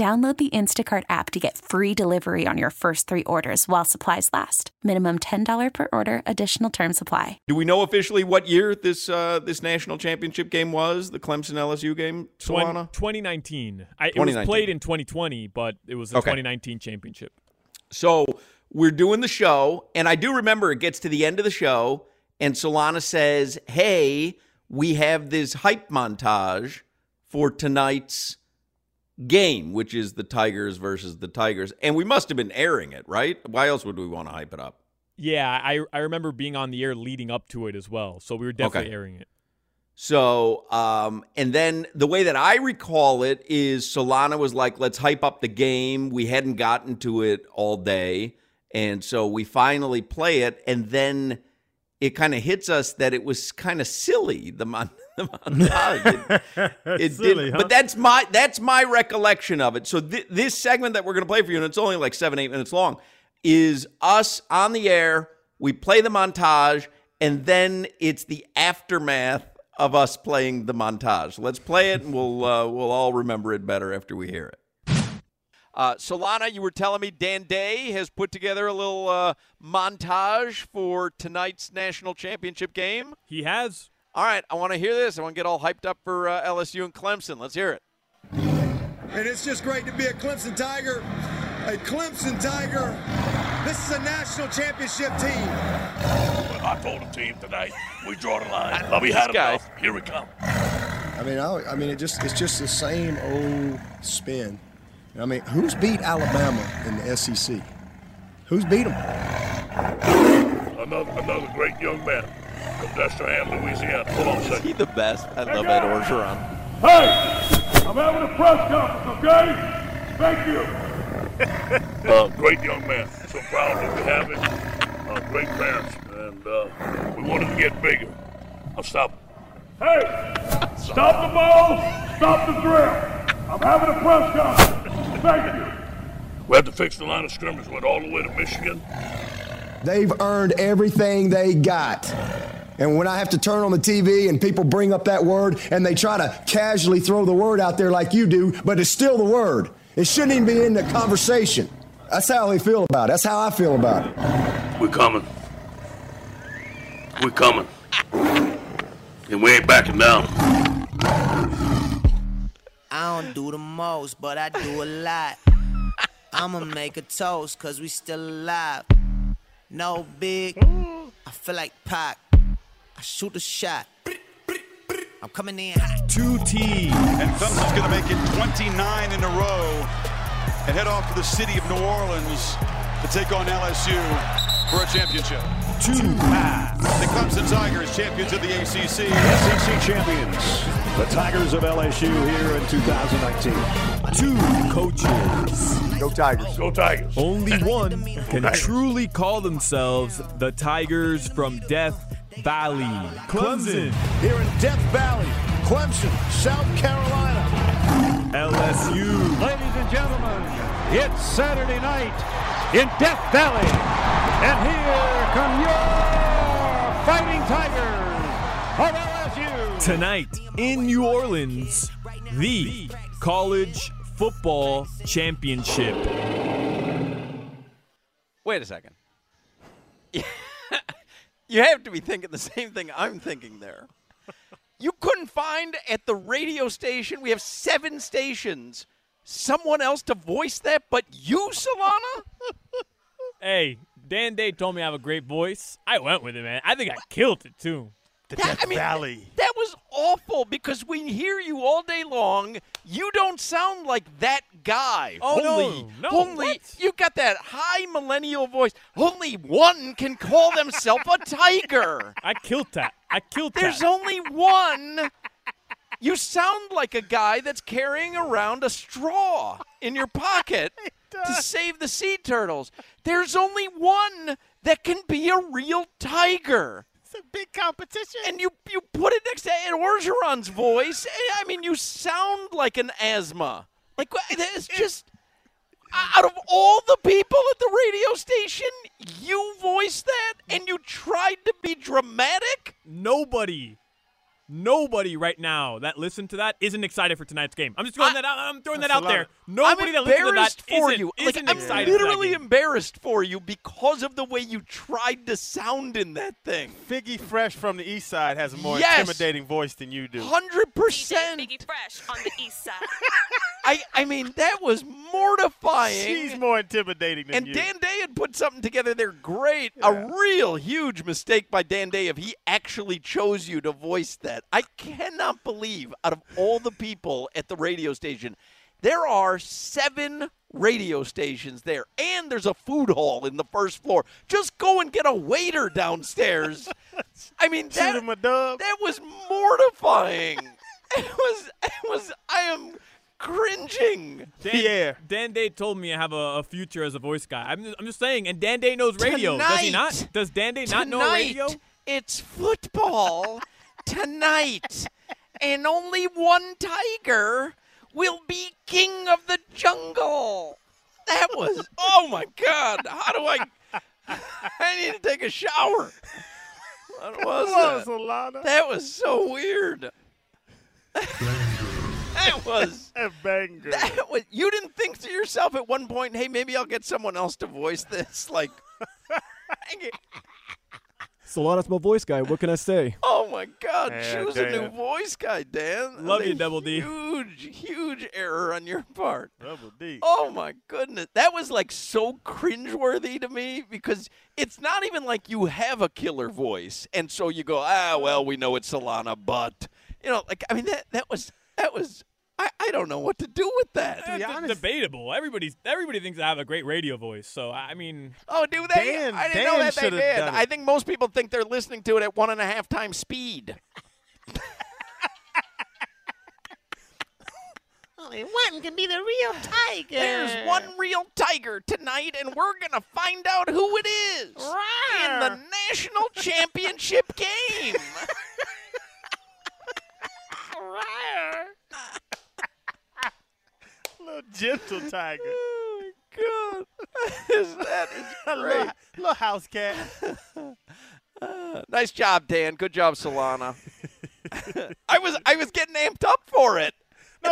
Download the Instacart app to get free delivery on your first three orders while supplies last. Minimum $10 per order, additional term supply. Do we know officially what year this uh, this national championship game was? The Clemson LSU game, Solana? 2019. I, it 2019. was played in 2020, but it was the Okay. 2019 championship. So we're doing the show, and I do remember it gets to the end of the show, and Solana says, Hey, we have this hype montage for tonight's game, which is the Tigers versus the Tigers. And we must have been airing it, right? Why else would we want to hype it up? Yeah, I I remember being on the air leading up to it as well. So we were definitely Okay. airing it. So, um, and then the way that I recall it is Solana was like, let's hype up the game. We hadn't gotten to it all day. And so we finally play it. And then it kind of hits us that it was kind of silly, the, mon- the montage. It, it Silly, huh? But that's my, that's my recollection of it. So thi- this segment that we're going to play for you, and it's only like seven, eight minutes long, is us on the air. We play the montage, and then it's the aftermath of us playing the montage. Let's play it, and we'll uh, we'll all remember it better after we hear it. Uh, Solana, you were telling me Dan Day has put together a little uh, montage for tonight's national championship game. He has. All right, I want to hear this. I want to get all hyped up for uh, LSU and Clemson. Let's hear it. And it's just great to be a Clemson Tiger. A Clemson Tiger. This is a national championship team. I told the team tonight, we draw the line. I love But we had guy. enough. Here we come. I mean, I, I mean, it just it's just the same old spin. I mean, who's beat Alabama in the SEC? Who's beat them? Another, another great young man from Destrehan, Louisiana. Hold on a Is second. he the best? I love Ed Orgeron. Hey, I'm having a press conference, okay? Thank you. uh, great young man. So proud that we have him. Uh, great parents, and uh, we want him to get bigger. I'll stop. Hey, stop the ball, stop the drill. I'm having a press conference. Thank you. We have to fix the line of scrimmage. Went all the way to Michigan. They've earned everything they got. And when I have to turn on the TV and people bring up that word and they try to casually throw the word out there like you do, but it's still the word. It shouldn't even be in the conversation. That's how they feel about it. That's how I feel about it. We're coming. We're coming. And we ain't backing down. I don't do the most, but I do a lot. I'ma make a toast, cause we still alive. No big, I feel like Pac. I shoot a shot. I'm coming in hot. Two T's. And Clemson's going to make it 29 in a row and head off to the city of New Orleans to take on LSU for a championship. Two paths. The Clemson Tigers, champions of the ACC. SEC champions, the Tigers of LSU here in 2019. Two coaches. Go Tigers. Go Tigers. Only one can truly call themselves the Tigers from Death Valley. Clemson, Here in Death Valley, Clemson, South Carolina. LSU, Ladies and gentlemen, it's Saturday night in Death Valley. And here come your fighting Tigers of LSU. tonight in New Orleans, the college football championship. Wait a second. you have to be thinking the same thing I'm thinking there. You couldn't find at the radio station, we have seven stations, someone else to voice that but you, Solana? Hey, Dan Day told me I have a great voice. I went with it, man. I think I killed it too. The That- Death I mean, Valley. That was awful because we hear you all day long. You don't sound like that guy. Oh, only, No, only what? you got that high millennial voice. Only one can call themselves a tiger. I killed that. I killed that. There's only one. You sound like a guy that's carrying around a straw in your pocket to save the sea turtles. There's only one that can be a real tiger. It's a big competition. And you you put it next to Ed Orgeron's voice. Eh, I mean, you sound like an asthma. Like it's just out of all the people at the radio station, you voiced that and you tried to be dramatic. Nobody, nobody right now that listened to that isn't excited for tonight's game. I'm just throwing that out. I'm throwing that out there. of- Nobody I'm that listened to that for isn't, you. Like, isn't I'm excited. for that literally game. embarrassed for you because of the way you tried to sound in that thing. Figgy Fresh from the East Side has a more Yes. intimidating voice than you do. Hundred percent. Figgy Fresh on the east side. I I mean that was mortifying. She's more intimidating than And you. Dan Day had put something together there great. A real huge mistake by Dan Day if he actually chose you to voice that. I cannot believe out of all the people at the radio station, there are seven radio stations there, and there's a food hall in the first floor. Just go and get a waiter downstairs. I mean, that, him a dub. that was mortifying. It was, it was, I am cringing. Dan, Yeah. Dan Day told me I have a, a future as a voice guy. I'm just, I'm just saying, and Dan Day knows radio. Does he not? Does Dan Day not know Tonight, radio? It's football tonight, and only one tiger will be king of the jungle. That was oh my god! How do I? I need to take a shower. What was that? Solana. That was so weird. that was a banger. that was. You didn't think to yourself at one point, "Hey, maybe I'll get someone else to voice this." Like, Solana's my voice guy. What can I say? oh my God, Yeah, choose a new damn. voice guy, Dan. Love That's you, Double D. Huge, huge error on your part. Double D. Oh my goodness, that was like so cringeworthy to me because it's not even like you have a killer voice, and so you go, ah, well, we know it's Solana, but you know, like I mean, that that was that was. I, I don't know what to do with that. be It's honest- debatable. Everybody's everybody thinks I have a great radio voice. So I mean, Oh, do they? Dan- I didn't Dan know that they did. I think most people think they're listening to it at one and a half times speed. Only one can be the real tiger. There's one real tiger tonight, and we're gonna find out who it is in the national championship game. little gentle tiger. oh my god, that is little, great. little house cat. Uh, nice job, Dan. Good job, Solana. I was I was getting amped up for it.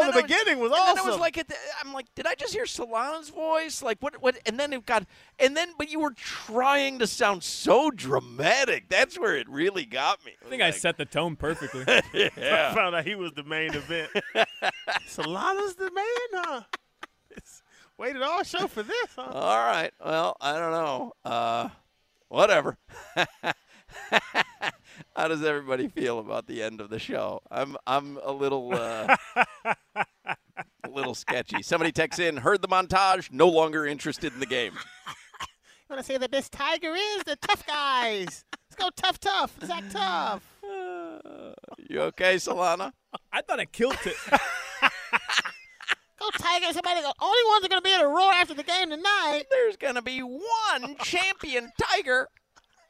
No, the then I was- beginning was and Then I awesome. was like, at the, I'm like, did I just hear Solana's voice? Like, what? What? And then it got, and then, but you were trying to sound so dramatic. That's where it really got me. I think I set the tone perfectly. I found out he was the main event. Solana's the man, huh? It's waited all show for this, huh? All right. Well, I don't know. Uh, whatever. How does everybody feel about the end of the show? I'm I'm a little uh, a little sketchy. Somebody texts in, heard the montage, no longer interested in the game. You want to say the best tiger is the tough guys. Let's go tough, tough. Zach Tough. You okay, Solana? I thought I killed it. Go Tiger. Somebody, the only ones that are going to be able to roar after the game tonight. There's gonna be one champion tiger.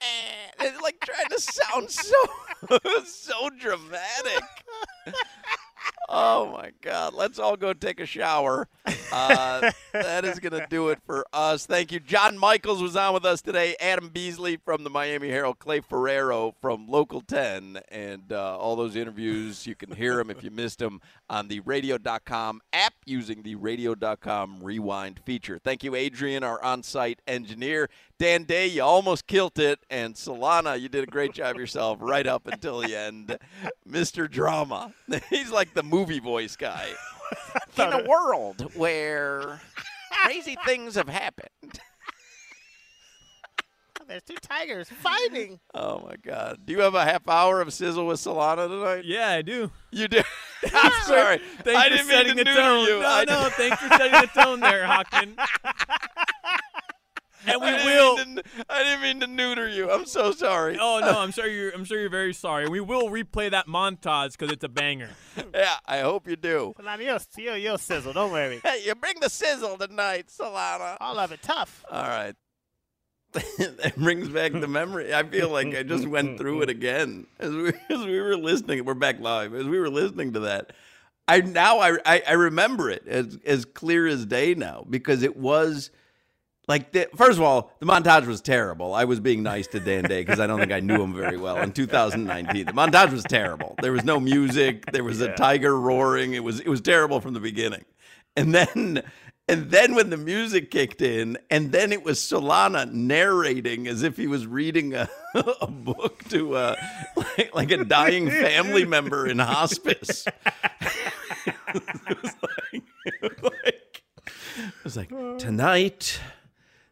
And it's like trying to sound so so dramatic. Oh my God! Let's all go take a shower. Uh, that is going to do it for us. Thank you. John Michaels was on with us today. Adam Beasley from the Miami Herald. Clay Ferraro from Local 10. And uh, all those interviews, you can hear them if you missed them on the radio.com app using the radio.com rewind feature. Thank you, Adrian, our on site engineer. Dan Day, you almost killed it. And Solana, you did a great job yourself right up until the end. Mr. Drama. He's like the movie voice guy. In a world where crazy things have happened. There's two tigers fighting. Oh my God! Do you have a half hour of sizzle with Solana tonight? Yeah, I do. You do. I'm sorry. Thanks I for didn't setting mean to the tone. you. No, I no, didn't- thanks for setting the tone there, Hochman. And we I will. to- I didn't mean to neuter you. I'm so sorry. Oh no, I'm sure you're. I'm sure you're very sorry. We will replay that montage because it's a banger. yeah, I hope you do. Solana, you'll, you'll, you'll sizzle. Don't worry. Hey, you bring the sizzle tonight, Solana. All of it tough. All right. that brings back the memory. I feel like I just went through it again as we as we were listening. We're back live as we were listening to that. I now I I, I remember it as as clear as day now because it was like the, first of all the montage was terrible. I was being nice to Dan Day because I don't think I knew him very well in 2019. The montage was terrible. There was no music. There was a tiger roaring. It was it was terrible from the beginning, and then. And then when the music kicked in, and then it was Solana narrating as if he was reading a, a book to a, like, like a dying family member in hospice. it was like, it was like, it was like tonight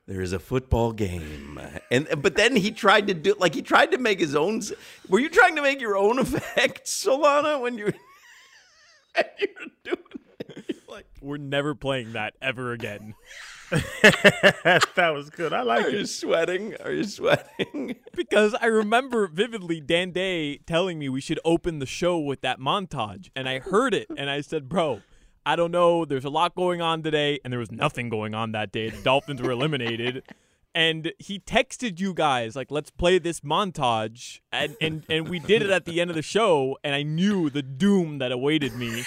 there is a football game, and but then he tried to do like he tried to make his own. Were you trying to make your own effects, Solana, when you? Were doing it? We're never playing that ever again. that was good. I like Are it. you sweating? Are you sweating? because I remember vividly Dan Day telling me we should open the show with that montage, and I heard it, and I said, "Bro, I don't know. There's a lot going on today, and there was nothing going on that day. The Dolphins were eliminated." And he texted you guys like, "Let's play this montage," and and and we did it at the end of the show, and I knew the doom that awaited me.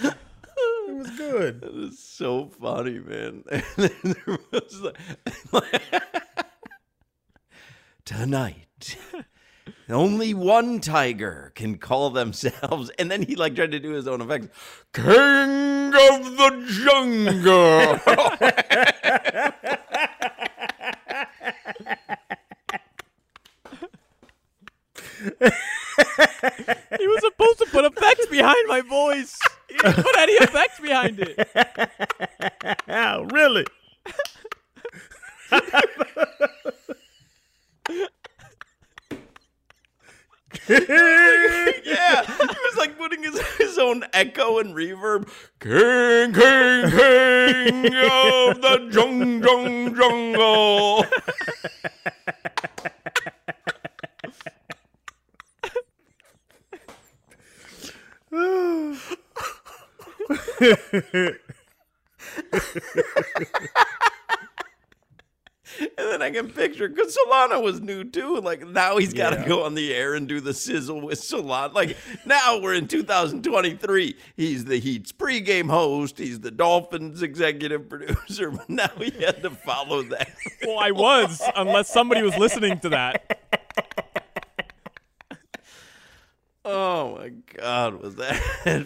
It was good. It was so funny, man. And then there was like- Tonight, only one tiger can call themselves. And then he like tried to do his own effects. King of the jungle. he was supposed to put effects behind my voice. He didn't put any effects behind it. Oh, really? yeah, he was like putting his, his own and reverb. King, king, king of the jung, jung, jungle. And then I can picture because Solana was new too. Like now he's got to Yeah. go on the air and do the sizzle with Solana. Like now we're in 2023. He's the Heat's pregame host. He's the Dolphins executive producer. But now he had to follow that. Well, I was, unless somebody was listening to that. Oh my God, was that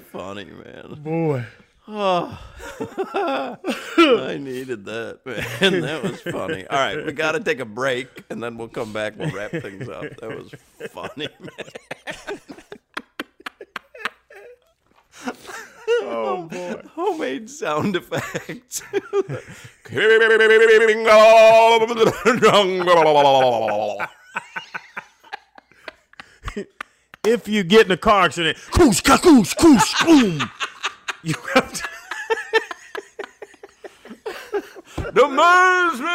funny, man? Boy. Oh, I needed that, man. That was funny. All right, we got to take a break, and then we'll come back. We'll wrap things up. That was funny, man. Oh boy. Homemade sound effects. King of the jungle. If you get in a car accident, koosh, kakoosh, koosh, boom. You have to. The Marsman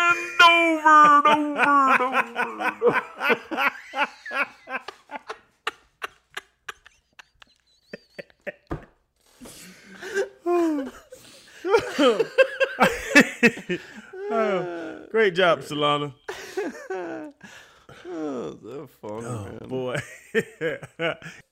and over, over, over. Oh, great job, Solana. Oh, so funny, oh, man. Boy.